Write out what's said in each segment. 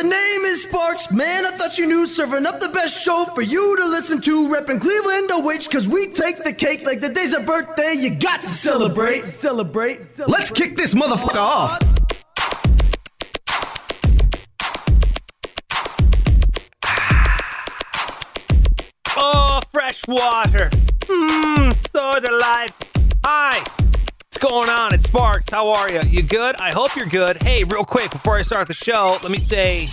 The name is Sparks, man. I thought you knew. Serving up the best show for you to listen to. Repping Cleveland OH, cause we take the cake like the day's a birthday. You got to celebrate. Celebrate. celebrate. Let's kick this motherfucker off. Oh, fresh water. Mmm, so delightful. Hi. Going on? It's Sparks. How are you? You good? I hope you're good. Hey, real quick, before I start the show, let me say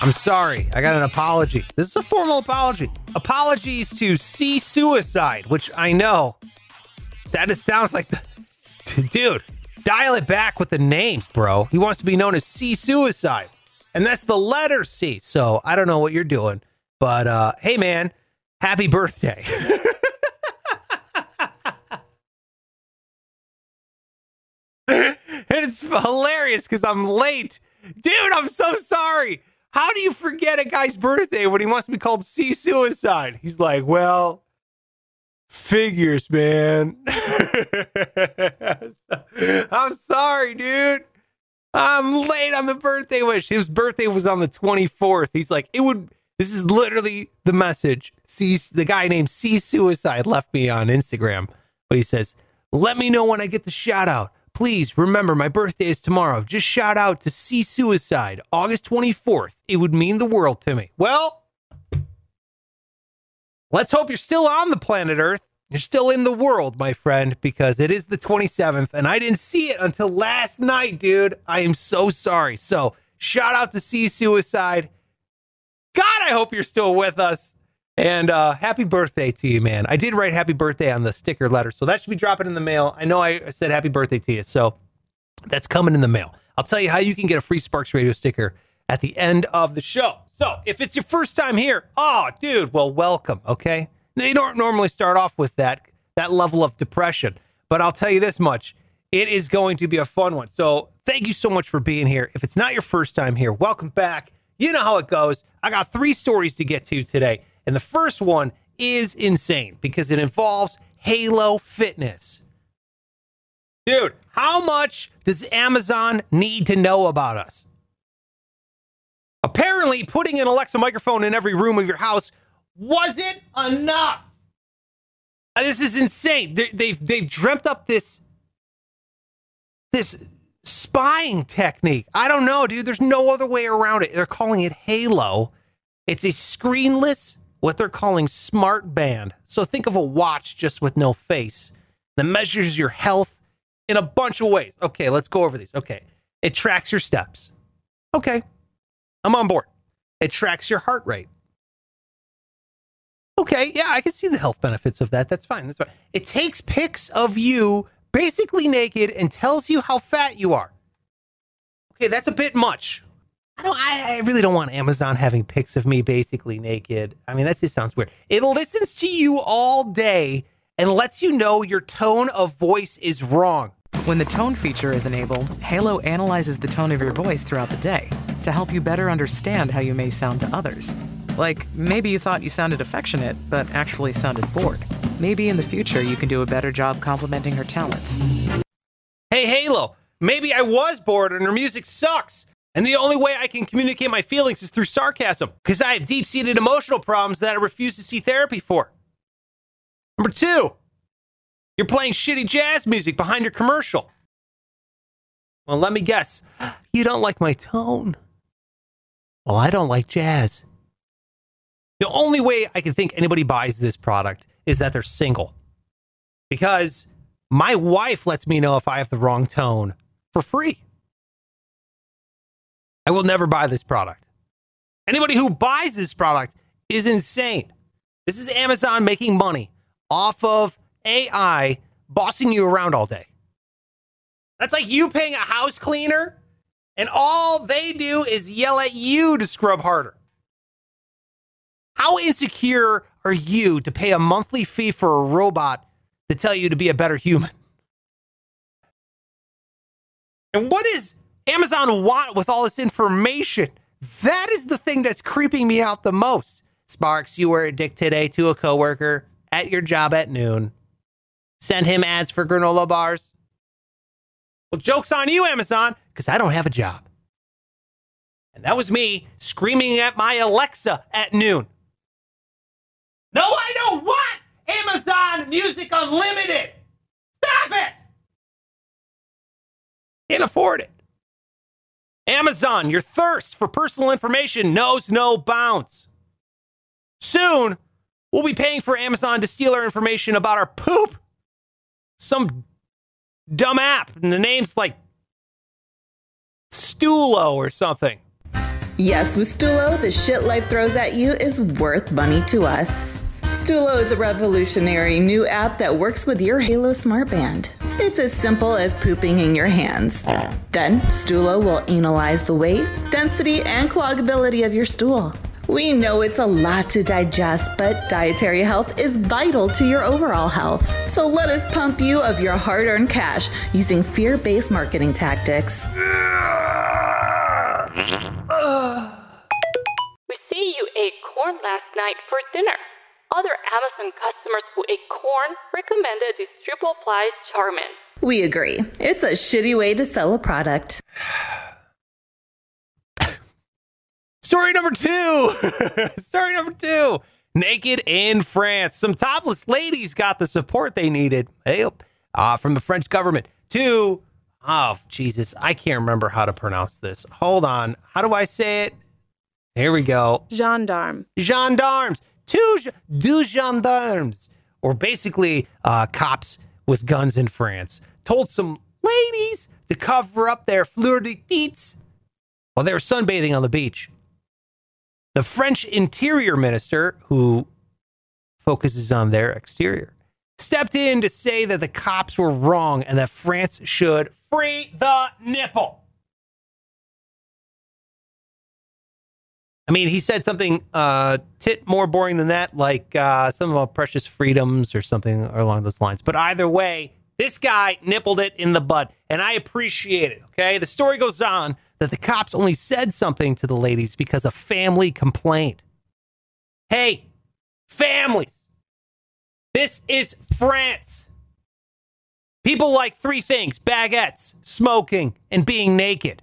I'm sorry. I got an apology. This is a formal apology. Apologies to C Suicide, which I know that it sounds like the dude. Dial it back with the names, bro. He wants to be known as C Suicide, and that's the letter C. So I don't know what you're doing, but uh, hey, man, happy birthday. and it's hilarious because I'm late. Dude, I'm so sorry. How do you forget a guy's birthday when he wants to be called C Suicide? He's like, well, figures, man. I'm sorry, dude. I'm late on the birthday wish. His birthday was on the 24th. He's like, it would. This is literally the message. C, the guy named C Suicide left me on Instagram, but he says, "Let me know when I get the shout out. Please remember my birthday is tomorrow. Just shout out to C Suicide, August 24th. It would mean the world to me." Well, let's hope you're still on the planet Earth. You're still in the world, my friend, because it is the 27th, and I didn't see it until last night, dude. I am so sorry. So, shout out to C Suicide. God, I hope you're still with us. And uh, happy birthday to you, man. I did write happy birthday on the sticker letter, so that should be dropping in the mail. I know I said happy birthday to you, so that's coming in the mail. I'll tell you how you can get a free Sparks Radio sticker at the end of the show. So if it's your first time here, oh, dude, well, welcome, okay? They don't normally start off with that that level of depression, but I'll tell you this much: it is going to be a fun one. So thank you so much for being here. If it's not your first time here, welcome back. You know how it goes. I got three stories to get to today, and the first one is insane because it involves Halo Fitness. Dude, how much does Amazon need to know about us? Apparently, putting an Alexa microphone in every room of your house wasn't enough. This is insane. They, they've they've dreamt up this this spying technique. I don't know, dude. There's no other way around it. They're calling it Halo. It's a screenless, what they're calling smart band. So think of a watch just with no face that measures your health in a bunch of ways. Okay, let's go over these. Okay, it tracks your steps. Okay, I'm on board. It tracks your heart rate. Okay, yeah, I can see the health benefits of that. That's fine. That's fine. It takes pics of you basically naked and tells you how fat you are. Okay, that's a bit much. I don't. I, I really don't want Amazon having pics of me basically naked. I mean, that just sounds weird. It listens to you all day and lets you know your tone of voice is wrong. When the tone feature is enabled, Halo analyzes the tone of your voice throughout the day to help you better understand how you may sound to others. Like, maybe you thought you sounded affectionate, but actually sounded bored. Maybe in the future you can do a better job complimenting her talents. Hey, Halo, maybe I was bored and her music sucks. And the only way I can communicate my feelings is through sarcasm, because I have deep seated emotional problems that I refuse to see therapy for. Number two, you're playing shitty jazz music behind your commercial. Well, let me guess. You don't like my tone. Well, I don't like jazz. The only way I can think anybody buys this product is that they're single. Because my wife lets me know if I have the wrong tone for free. I will never buy this product. Anybody who buys this product is insane. This is Amazon making money off of AI bossing you around all day. That's like you paying a house cleaner and all they do is yell at you to scrub harder. How insecure are you to pay a monthly fee for a robot to tell you to be a better human? And what does Amazon want with all this information? That is the thing that's creeping me out the most. Sparks, you were a dick today to a coworker at your job at noon. Send him ads for granola bars. Well, joke's on you, Amazon, because I don't have a job. And that was me screaming at my Alexa at noon. No, I don't want Amazon Music Unlimited. Stop it. Can't afford it. Amazon, your thirst for personal information knows no bounds. Soon, we'll be paying for Amazon to steal our information about our poop. Some dumb app, and the name's like Stulo or something. Yes, with Stulo, the shit life throws at you is worth money to us. Stulo is a revolutionary new app that works with your Halo Smart Band. It's as simple as pooping in your hands. Then, Stulo will analyze the weight, density, and cloggability of your stool. We know it's a lot to digest, but dietary health is vital to your overall health. So let us pump you of your hard earned cash using fear based marketing tactics. We see you ate corn last night for dinner. Other Amazon customers who ate corn recommended this triple ply Charmin. We agree. It's a shitty way to sell a product. Story number two. Story number two. Naked in France. Some topless ladies got the support they needed. Hey, uh, from the French government. Two. Oh, Jesus. I can't remember how to pronounce this. Hold on. How do I say it? Here we go. Gendarme. Gendarmes. Two, deux gendarmes. Or basically uh, cops with guns in France. Told some ladies to cover up their fleur de lis while they were sunbathing on the beach. The French interior minister, who focuses on their exterior, stepped in to say that the cops were wrong and that France should free the nipple. I mean, he said something uh, tit more boring than that, like uh, some of our precious freedoms or something along those lines. But either way, this guy nippled it in the butt, and I appreciate it. Okay, the story goes on that the cops only said something to the ladies because a family complained. Hey, families, this is France. People like three things baguettes, smoking, and being naked.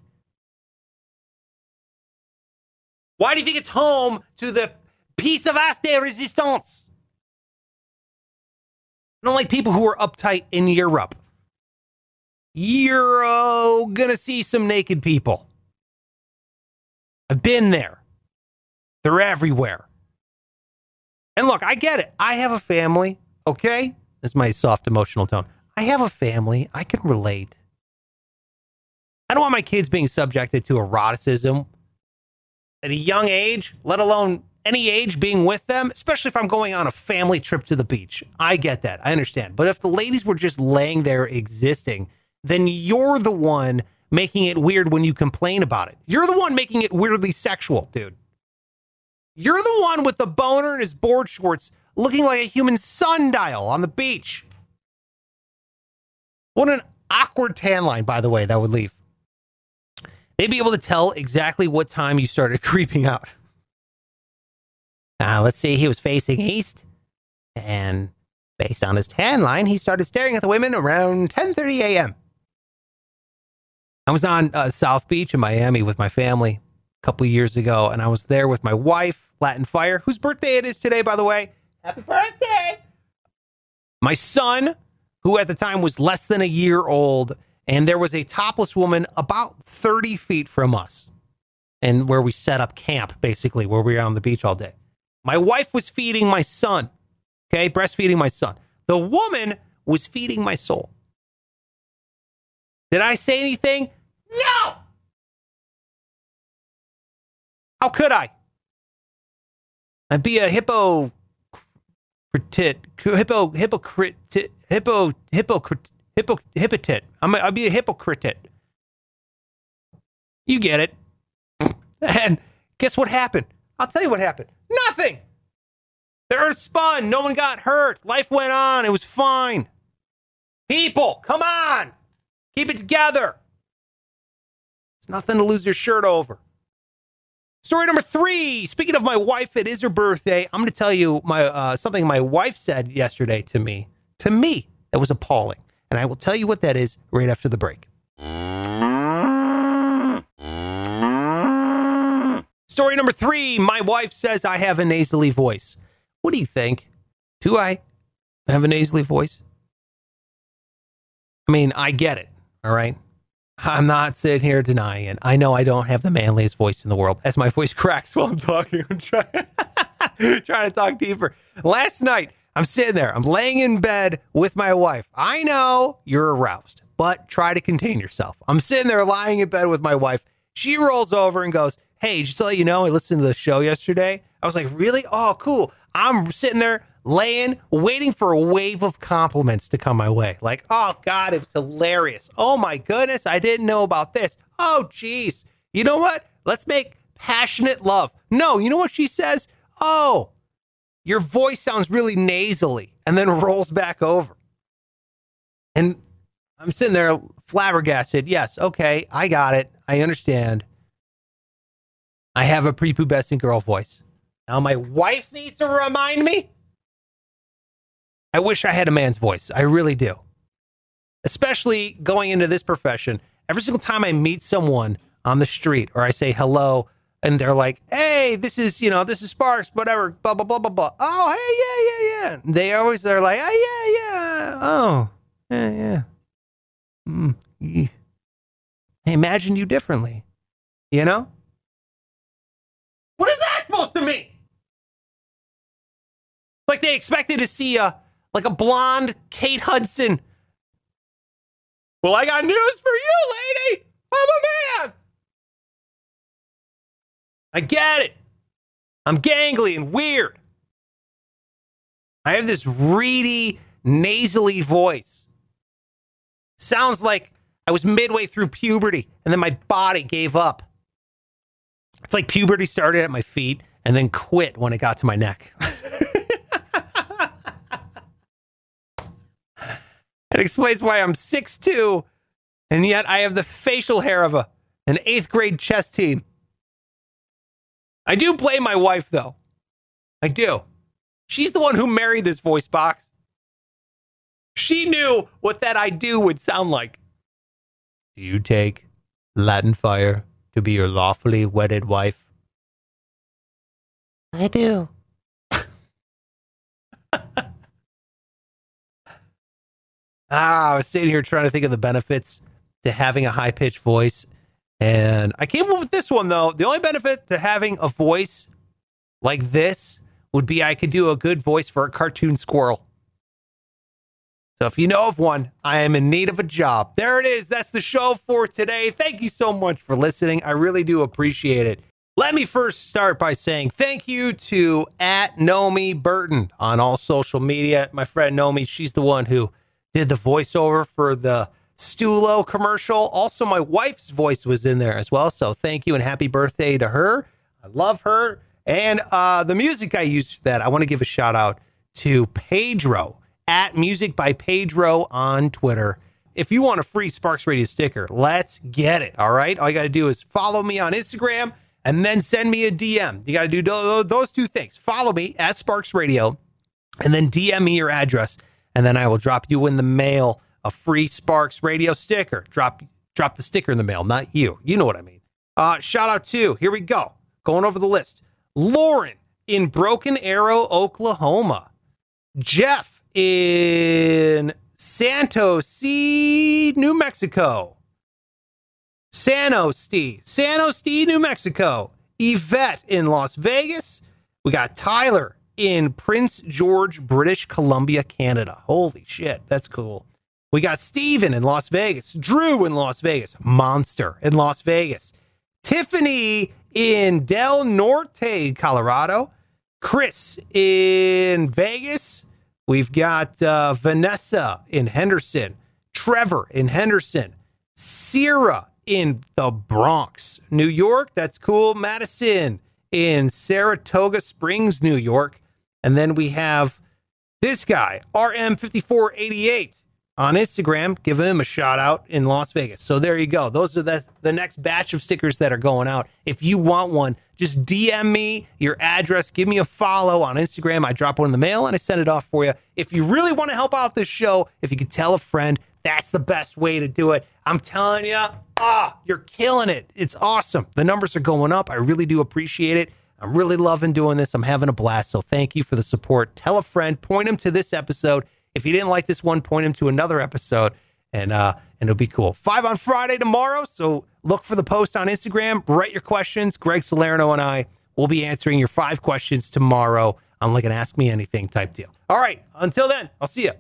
Why do you think it's home to the piece of as de resistance? I don't like people who are uptight in Europe. You're uh, gonna see some naked people. I've been there. They're everywhere. And look, I get it. I have a family, okay? That's my soft emotional tone. I have a family. I can relate. I don't want my kids being subjected to eroticism at a young age, let alone any age being with them, especially if I'm going on a family trip to the beach. I get that. I understand. But if the ladies were just laying there existing, then you're the one making it weird when you complain about it. You're the one making it weirdly sexual, dude. You're the one with the boner in his board shorts looking like a human sundial on the beach. What an awkward tan line, by the way, that would leave. They'd be able to tell exactly what time you started creeping out. Now, let's see, he was facing east, and based on his tan line, he started staring at the women around 10:30 a.m. I was on uh, South Beach in Miami with my family a couple years ago, and I was there with my wife, Latin Fire, whose birthday it is today, by the way. Happy birthday! My son, who at the time was less than a year old, and there was a topless woman about 30 feet from us, and where we set up camp, basically, where we were on the beach all day. My wife was feeding my son, okay, breastfeeding my son. The woman was feeding my soul. Did I say anything? No! How could I? I'd be a hippo hippo, hypocrite, hippo, hypocrite, hippo, hypocrite. I'm a, I'd be a hypocrite. You get it. And guess what happened? I'll tell you what happened. Nothing. The earth spun. No one got hurt. Life went on. It was fine. People, come on. Keep it together. It's nothing to lose your shirt over. Story number three. Speaking of my wife, it is her birthday. I'm going to tell you my uh, something my wife said yesterday to me. To me, that was appalling, and I will tell you what that is right after the break. Story number three My wife says I have a nasally voice. What do you think? Do I have a nasally voice? I mean, I get it. All right. I'm not sitting here denying it. I know I don't have the manliest voice in the world. As my voice cracks while I'm talking, I'm trying, trying to talk deeper. Last night, I'm sitting there. I'm laying in bed with my wife. I know you're aroused, but try to contain yourself. I'm sitting there lying in bed with my wife. She rolls over and goes, Hey, just to let you know, I listened to the show yesterday. I was like, Really? Oh, cool. I'm sitting there laying, waiting for a wave of compliments to come my way. Like, oh God, it was hilarious. Oh my goodness, I didn't know about this. Oh geez. You know what? Let's make passionate love. No, you know what she says? Oh, your voice sounds really nasally, and then rolls back over. And I'm sitting there flabbergasted. Yes, okay, I got it. I understand. I have a prepubescent girl voice. Now my wife needs to remind me. I wish I had a man's voice. I really do. Especially going into this profession. Every single time I meet someone on the street or I say hello and they're like, hey, this is, you know, this is Sparks, whatever, blah, blah, blah, blah, blah. Oh, hey, yeah, yeah, yeah. They always, they're like, oh, yeah, yeah. Oh, yeah, yeah. Mm, yeah. I imagine you differently, you know? What is that supposed to mean? Like they expected to see a like a blonde Kate Hudson. Well, I got news for you, lady. I'm a man. I get it. I'm gangly and weird. I have this reedy, nasally voice. Sounds like I was midway through puberty and then my body gave up. It's like puberty started at my feet and then quit when it got to my neck. It explains why I'm 6'2 and yet I have the facial hair of a, an eighth grade chess team. I do blame my wife, though. I do. She's the one who married this voice box. She knew what that I do would sound like. Do you take Latin fire to be your lawfully wedded wife? I do. Ah, I was sitting here trying to think of the benefits to having a high pitched voice. And I came up with this one, though. The only benefit to having a voice like this would be I could do a good voice for a cartoon squirrel. So if you know of one, I am in need of a job. There it is. That's the show for today. Thank you so much for listening. I really do appreciate it. Let me first start by saying thank you to at Nomi Burton on all social media. My friend Nomi, she's the one who did the voiceover for the Stulo commercial. Also, my wife's voice was in there as well. So thank you and happy birthday to her. I love her. And uh, the music I used for that, I want to give a shout out to Pedro at Music by Pedro on Twitter. If you want a free Sparks Radio sticker, let's get it. All right. All you got to do is follow me on Instagram and then send me a DM. You got to do those two things. Follow me at Sparks Radio and then DM me your address and then I will drop you in the mail a free Sparks radio sticker. Drop drop the sticker in the mail, not you. You know what I mean. Uh, shout out to here we go. Going over the list. Lauren in Broken Arrow, Oklahoma. Jeff in Santo, Santos, New Mexico. San Jose, San Jose, New Mexico. Yvette in Las Vegas. We got Tyler in Prince George, British Columbia, Canada. Holy shit, that's cool. We got Steven in Las Vegas, Drew in Las Vegas, Monster in Las Vegas, Tiffany in Del Norte, Colorado, Chris in Vegas. We've got uh, Vanessa in Henderson, Trevor in Henderson, Sierra in the Bronx, New York. That's cool. Madison in Saratoga Springs, New York. And then we have this guy, RM5488 on Instagram. Give him a shout out in Las Vegas. So there you go. Those are the, the next batch of stickers that are going out. If you want one, just DM me your address. Give me a follow on Instagram. I drop one in the mail and I send it off for you. If you really want to help out this show, if you could tell a friend, That's the best way to do it. I'm telling you, ah, you're killing it. It's awesome. The numbers are going up. I really do appreciate it. I'm really loving doing this. I'm having a blast. So thank you for the support. Tell a friend, point them to this episode. If you didn't like this one, point him to another episode and uh and it'll be cool. Five on Friday tomorrow. So look for the post on Instagram. Write your questions. Greg Salerno and I will be answering your five questions tomorrow on like an ask me anything type deal. All right. Until then, I'll see you.